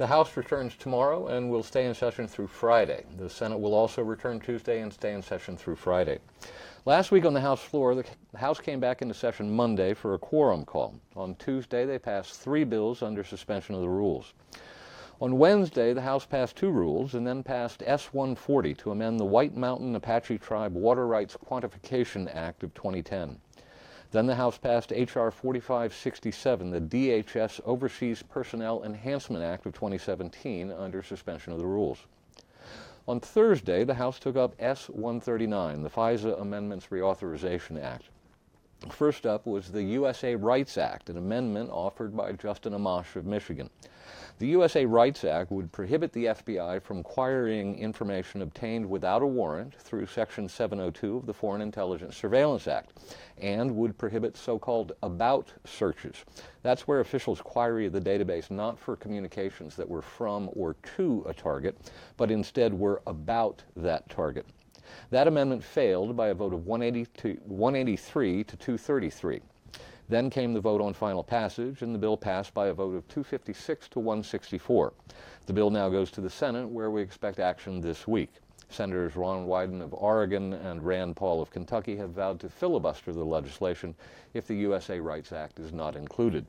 The House returns tomorrow and will stay in session through Friday. The Senate will also return Tuesday and stay in session through Friday. Last week on the House floor, the House came back into session Monday for a quorum call. On Tuesday, they passed three bills under suspension of the rules. On Wednesday, the House passed two rules and then passed S-140 to amend the White Mountain Apache Tribe Water Rights Quantification Act of 2010. Then the House passed H.R. 4567, the DHS Overseas Personnel Enhancement Act of 2017, under suspension of the rules. On Thursday, the House took up S-139, the FISA Amendments Reauthorization Act. First up was the USA Rights Act, an amendment offered by Justin Amash of Michigan. The USA Rights Act would prohibit the FBI from acquiring information obtained without a warrant through Section 702 of the Foreign Intelligence Surveillance Act and would prohibit so-called about searches. That's where officials query the database not for communications that were from or to a target, but instead were about that target. That amendment failed by a vote of 183 to 233. Then came the vote on final passage, and the bill passed by a vote of 256 to 164. The bill now goes to the Senate, where we expect action this week. Senators Ron Wyden of Oregon and Rand Paul of Kentucky have vowed to filibuster the legislation if the USA Rights Act is not included.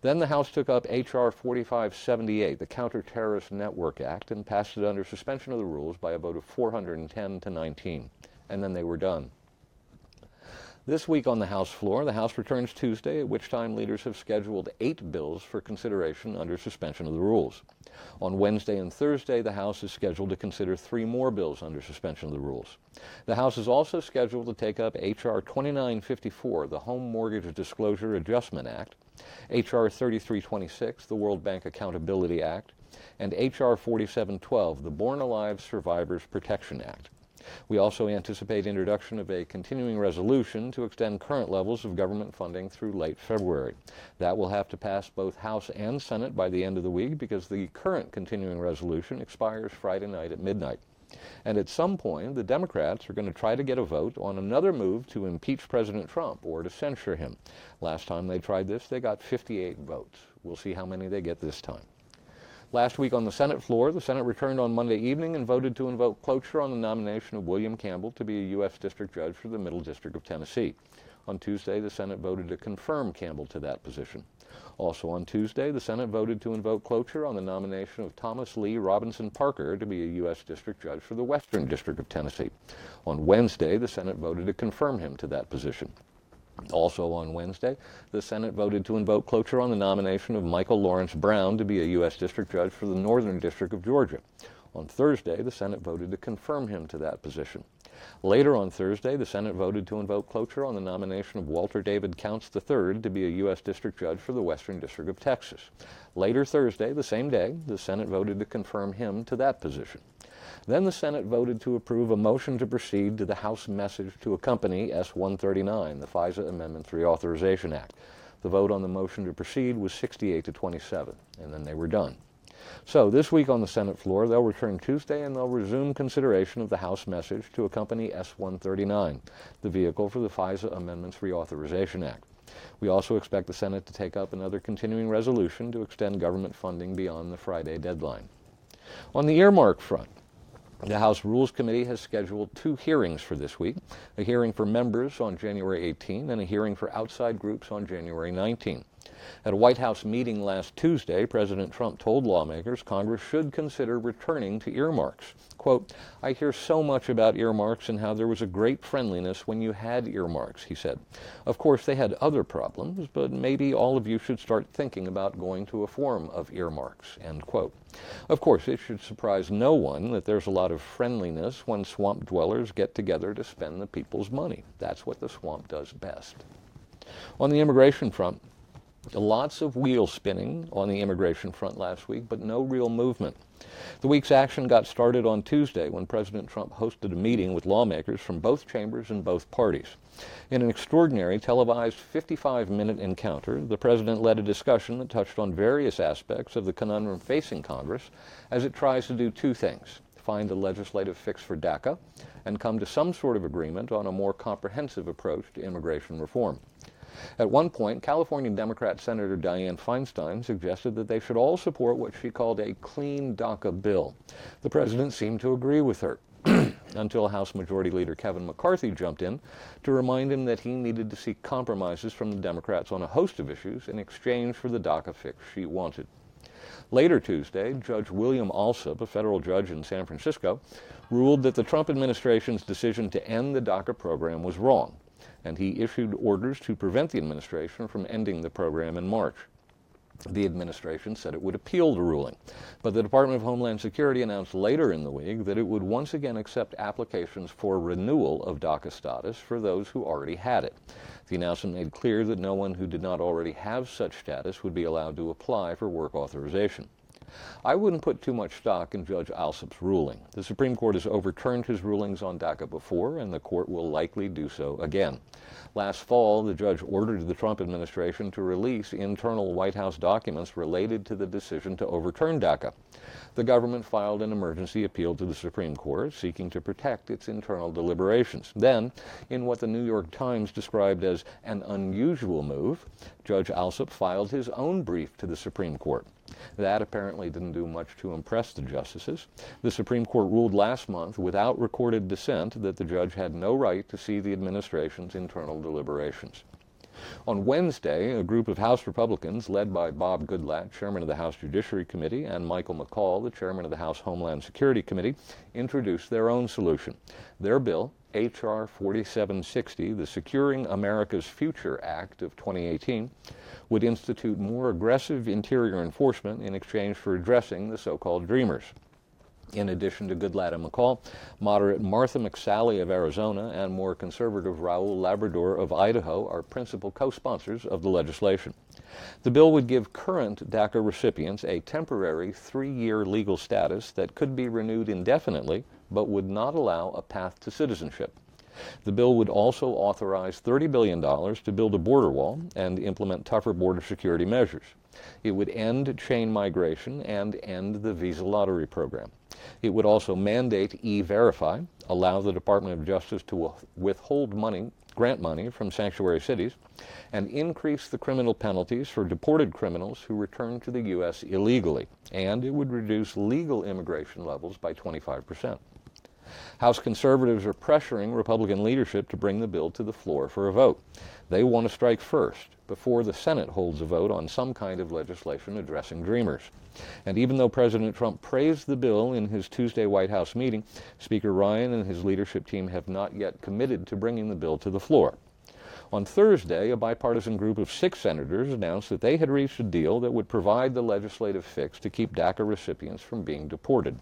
Then the House took up H.R. 4578, the Counterterrorist Network Act, and passed it under suspension of the rules by a vote of 410 to 19. And then they were done. This week on the House floor, the House returns Tuesday, at which time leaders have scheduled eight bills for consideration under suspension of the rules. On Wednesday and Thursday, the House is scheduled to consider three more bills under suspension of the rules. The House is also scheduled to take up H.R. 2954, the Home Mortgage Disclosure Adjustment Act, H.R. 3326, the World Bank Accountability Act, and H.R. 4712, the Born Alive Survivors Protection Act. We also anticipate introduction of a continuing resolution to extend current levels of government funding through late February. That will have to pass both House and Senate by the end of the week because the current continuing resolution expires Friday night at midnight. And at some point, the Democrats are going to try to get a vote on another move to impeach President Trump or to censure him. Last time they tried this, they got 58 votes. We'll see how many they get this time. Last week on the Senate floor, the Senate returned on Monday evening and voted to invoke cloture on the nomination of William Campbell to be a U.S. District Judge for the Middle District of Tennessee. On Tuesday, the Senate voted to confirm Campbell to that position. Also on Tuesday, the Senate voted to invoke cloture on the nomination of Thomas Lee Robinson Parker to be a U.S. District Judge for the Western District of Tennessee. On Wednesday, the Senate voted to confirm him to that position. Also on Wednesday, the Senate voted to invoke cloture on the nomination of Michael Lawrence Brown to be a U.S. District Judge for the Northern District of Georgia. On Thursday, the Senate voted to confirm him to that position. Later on Thursday, the Senate voted to invoke cloture on the nomination of Walter David Counts III to be a U.S. District Judge for the Western District of Texas. Later Thursday, the same day, the Senate voted to confirm him to that position. Then the Senate voted to approve a motion to proceed to the House message to accompany S-139, the FISA Amendments Reauthorization Act. The vote on the motion to proceed was 68 to 27, and then they were done. So this week on the Senate floor, they'll return Tuesday and they'll resume consideration of the House message to accompany S-139, the vehicle for the FISA Amendments Reauthorization Act. We also expect the Senate to take up another continuing resolution to extend government funding beyond the Friday deadline. On the earmark front, the House Rules Committee has scheduled two hearings for this week, a hearing for members on January 18 and a hearing for outside groups on January 19. At a White House meeting last Tuesday, President Trump told lawmakers Congress should consider returning to earmarks. Quote, I hear so much about earmarks and how there was a great friendliness when you had earmarks, he said. Of course, they had other problems, but maybe all of you should start thinking about going to a form of earmarks, end quote. Of course, it should surprise no one that there's a lot of friendliness when swamp dwellers get together to spend the people's money. That's what the swamp does best. On the immigration front, Lots of wheel spinning on the immigration front last week, but no real movement. The week's action got started on Tuesday when President Trump hosted a meeting with lawmakers from both chambers and both parties. In an extraordinary televised 55-minute encounter, the president led a discussion that touched on various aspects of the conundrum facing Congress as it tries to do two things, find a legislative fix for DACA and come to some sort of agreement on a more comprehensive approach to immigration reform. At one point, California Democrat Senator Dianne Feinstein suggested that they should all support what she called a clean DACA bill. The president seemed to agree with her. until House Majority Leader Kevin McCarthy jumped in to remind him that he needed to seek compromises from the Democrats on a host of issues in exchange for the DACA fix she wanted. Later Tuesday, Judge William Alsup, a federal judge in San Francisco, ruled that the Trump administration's decision to end the DACA program was wrong, and he issued orders to prevent the administration from ending the program in March. The administration said it would appeal the ruling, but the Department of Homeland Security announced later in the week that it would once again accept applications for renewal of DACA status for those who already had it. The announcement made clear that no one who did not already have such status would be allowed to apply for work authorization. I wouldn't put too much stock in Judge Alsup's ruling. The Supreme Court has overturned his rulings on DACA before, and the court will likely do so again. Last fall, the judge ordered the Trump administration to release internal White House documents related to the decision to overturn DACA. The government filed an emergency appeal to the Supreme Court seeking to protect its internal deliberations. Then, in what the New York Times described as an unusual move, Judge Alsup filed his own brief to the Supreme Court. That apparently didn't do much to impress the justices. The Supreme Court ruled last month, without recorded dissent, that the judge had no right to see the administration's internal deliberations. On Wednesday, a group of House Republicans, led by Bob Goodlatte, chairman of the House Judiciary Committee, and Michael McCaul, the chairman of the House Homeland Security Committee, introduced their own solution. Their bill, H.R. 4760, the Securing America's Future Act of 2018, would institute more aggressive interior enforcement in exchange for addressing the so-called Dreamers. In addition to Goodlatte and McCaul, moderate Martha McSally of Arizona and more conservative Raul Labrador of Idaho are principal co-sponsors of the legislation. The bill would give current DACA recipients a temporary three-year legal status that could be renewed indefinitely, but would not allow a path to citizenship. The bill would also authorize $30 billion to build a border wall and implement tougher border security measures. It would end chain migration and end the visa lottery program. It would also mandate e-verify, allow the Department of Justice to withhold money, grant money from sanctuary cities, and increase the criminal penalties for deported criminals who return to the U.S. illegally. And it would reduce legal immigration levels by 25 percent. House conservatives are pressuring Republican leadership to bring the bill to the floor for a vote. They want to strike first, before the Senate holds a vote on some kind of legislation addressing Dreamers. And even though President Trump praised the bill in his Tuesday White House meeting, Speaker Ryan and his leadership team have not yet committed to bringing the bill to the floor. On Thursday, a bipartisan group of six senators announced that they had reached a deal that would provide the legislative fix to keep DACA recipients from being deported.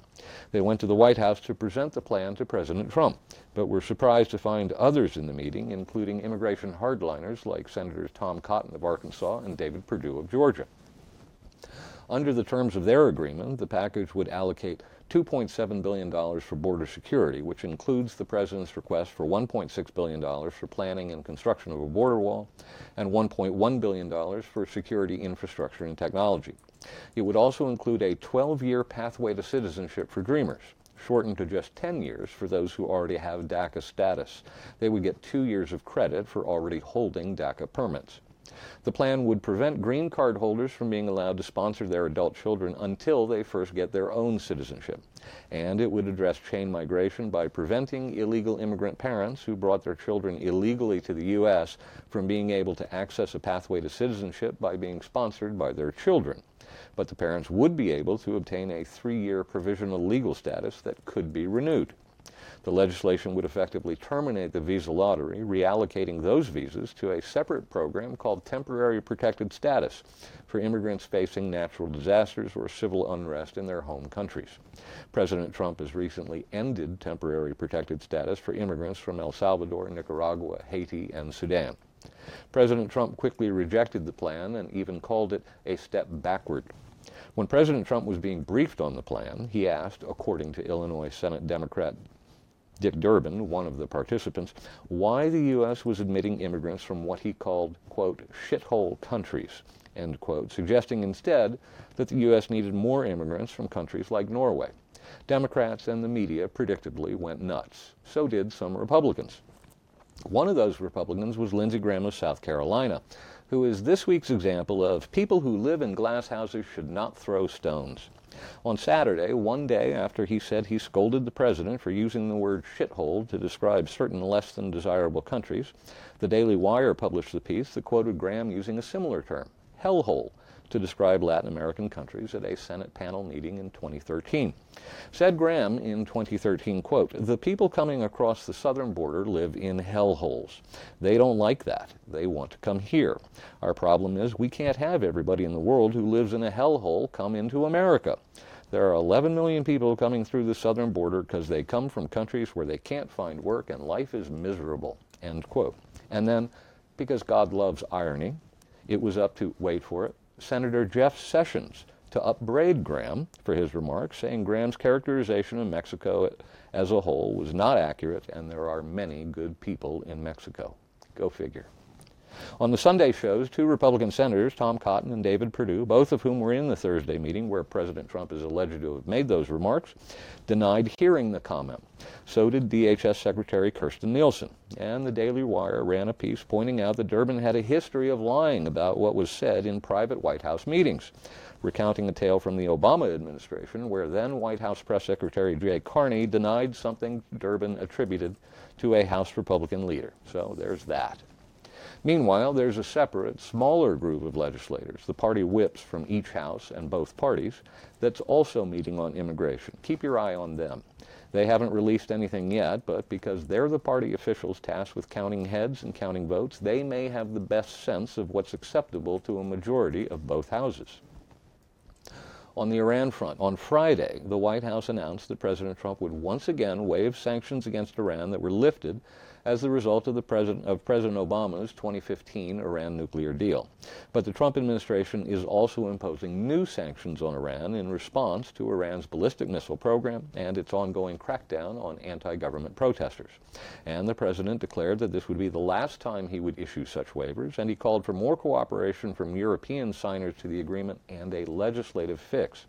They went to the White House to present the plan to President Trump, but were surprised to find others in the meeting, including immigration hardliners like Senators Tom Cotton of Arkansas and David Perdue of Georgia. Under the terms of their agreement, the package would allocate $2.7 billion for border security, which includes the President's request for $1.6 billion for planning and construction of a border wall and $1.1 billion for security infrastructure and technology. It would also include a 12-year pathway to citizenship for Dreamers, shortened to just 10 years for those who already have DACA status. They would get two years of credit for already holding DACA permits. The plan would prevent green card holders from being allowed to sponsor their adult children until they first get their own citizenship. And it would address chain migration by preventing illegal immigrant parents who brought their children illegally to the U.S. from being able to access a pathway to citizenship by being sponsored by their children. But the parents would be able to obtain a three-year provisional legal status that could be renewed. The legislation would effectively terminate the visa lottery, reallocating those visas to a separate program called Temporary Protected Status for immigrants facing natural disasters or civil unrest in their home countries. President Trump has recently ended temporary protected status for immigrants from El Salvador, Nicaragua, Haiti, and Sudan. President Trump quickly rejected the plan and even called it a step backward. When President Trump was being briefed on the plan, he asked, according to Illinois Senate Democrat Dick Durbin, one of the participants, why the U.S. was admitting immigrants from what he called, quote, shithole countries, end quote, suggesting instead that the U.S. needed more immigrants from countries like Norway. Democrats and the media predictably went nuts. So did some Republicans. One of those Republicans was Lindsey Graham of South Carolina, who is this week's example of people who live in glass houses should not throw stones. On Saturday, one day after he said he scolded the president for using the word shithole to describe certain less than desirable countries, the Daily Wire published the piece that quoted Graham using a similar term, hellhole, to describe Latin American countries at a Senate panel meeting in 2013. Said Graham in 2013, quote, the people coming across the southern border live in hellholes. They don't like that. They want to come here. Our problem is we can't have everybody in the world who lives in a hellhole come into America. There are 11 million people coming through the southern border because they come from countries where they can't find work and life is miserable. End quote. And then, because God loves irony, it was up to, wait for it, Senator Jeff Sessions to upbraid Graham for his remarks, saying Graham's characterization of Mexico as a whole was not accurate and there are many good people in Mexico. Go figure. On the Sunday shows, two Republican senators, Tom Cotton and David Perdue, both of whom were in the Thursday meeting where President Trump is alleged to have made those remarks, denied hearing the comment. So did DHS Secretary Kirstjen Nielsen. And the Daily Wire ran a piece pointing out that Durbin had a history of lying about what was said in private White House meetings, recounting a tale from the Obama administration where then White House Press Secretary Jay Carney denied something Durbin attributed to a House Republican leader. So there's that. Meanwhile, there's a separate, smaller group of legislators, the party whips from each house and both parties, that's also meeting on immigration. Keep your eye on them. They haven't released anything yet, but because they're the party officials tasked with counting heads and counting votes, they may have the best sense of what's acceptable to a majority of both houses. On the Iran front, on Friday, the White House announced that President Trump would once again waive sanctions against Iran that were lifted as the result of, the president, of President Obama's 2015 Iran nuclear deal. But the Trump administration is also imposing new sanctions on Iran in response to Iran's ballistic missile program and its ongoing crackdown on anti-government protesters. And the president declared that this would be the last time he would issue such waivers, and he called for more cooperation from European signers to the agreement and a legislative fix.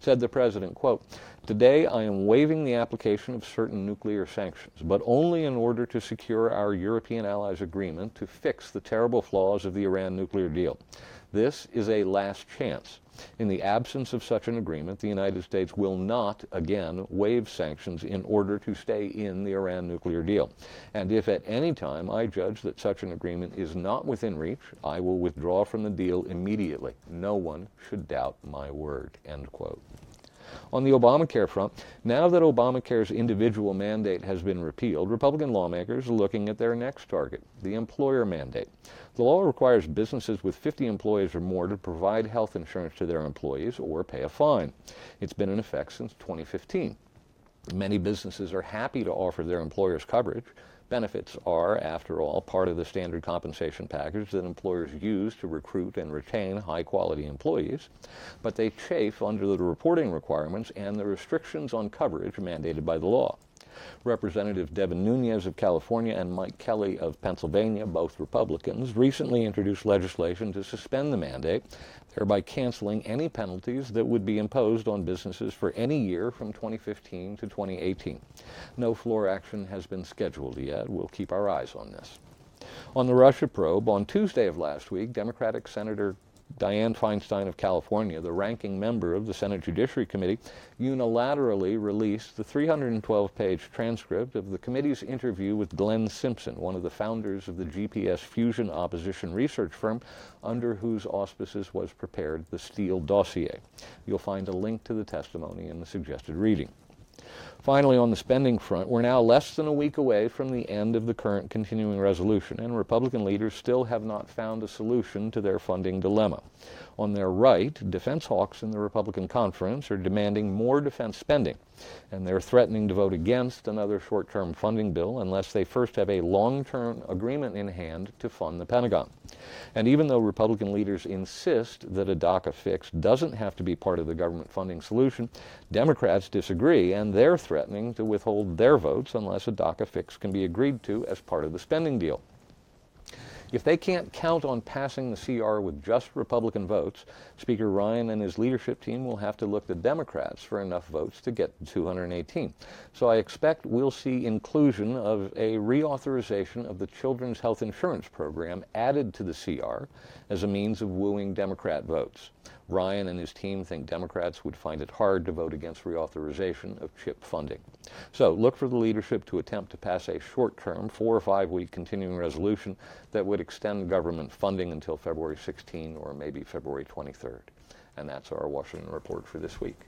Said the president, quote, Today I am waiving the application of certain nuclear sanctions, but only in order to secure our European allies' agreement to fix the terrible flaws of the Iran nuclear deal. This is a last chance. In the absence of such an agreement, the United States will not again waive sanctions in order to stay in the Iran nuclear deal. And if at any time I judge that such an agreement is not within reach, I will withdraw from the deal immediately. No one should doubt my word. End quote. On the Obamacare front, now that Obamacare's individual mandate has been repealed, Republican lawmakers are looking at their next target, the employer mandate. The law requires businesses with 50 employees or more to provide health insurance to their employees or pay a fine. It's been in effect since 2015. Many businesses are happy to offer their employers coverage, Benefits are, after all, part of the standard compensation package that employers use to recruit and retain high quality employees, but they chafe under the reporting requirements and the restrictions on coverage mandated by the law. Representative Devin Nunes of California and Mike Kelly of Pennsylvania, both Republicans, recently introduced legislation to suspend the mandate, thereby canceling any penalties that would be imposed on businesses for any year from 2015 to 2018. No floor action has been scheduled yet. We'll keep our eyes on this. On the Russia probe, on Tuesday of last week, Democratic Senator Dianne Feinstein of California, the ranking member of the Senate Judiciary Committee, unilaterally released the 312 page transcript of the committee's interview with Glenn Simpson, one of the founders of the GPS Fusion opposition research firm under whose auspices was prepared the Steele dossier. You'll find a link to the testimony in the suggested reading. Finally, on the spending front, we're now less than a week away from the end of the current continuing resolution, and Republican leaders still have not found a solution to their funding dilemma. On their right, defense hawks in the Republican conference are demanding more defense spending, and they're threatening to vote against another short term funding bill unless they first have a long term agreement in hand to fund the Pentagon. And even though Republican leaders insist that a DACA fix doesn't have to be part of the government funding solution, Democrats disagree, and they're threatening to withhold their votes unless a DACA fix can be agreed to as part of the spending deal. If they can't count on passing the CR with just Republican votes, Speaker Ryan and his leadership team will have to look to Democrats for enough votes to get 218. So I expect we'll see inclusion of a reauthorization of the Children's Health Insurance Program added to the CR as a means of wooing Democrat votes. Ryan and his team think Democrats would find it hard to vote against reauthorization of CHIP funding. So look for the leadership to attempt to pass a short-term, four or five-week continuing resolution that would extend government funding until February 16 or maybe February 23rd. And that's our Washington report for this week.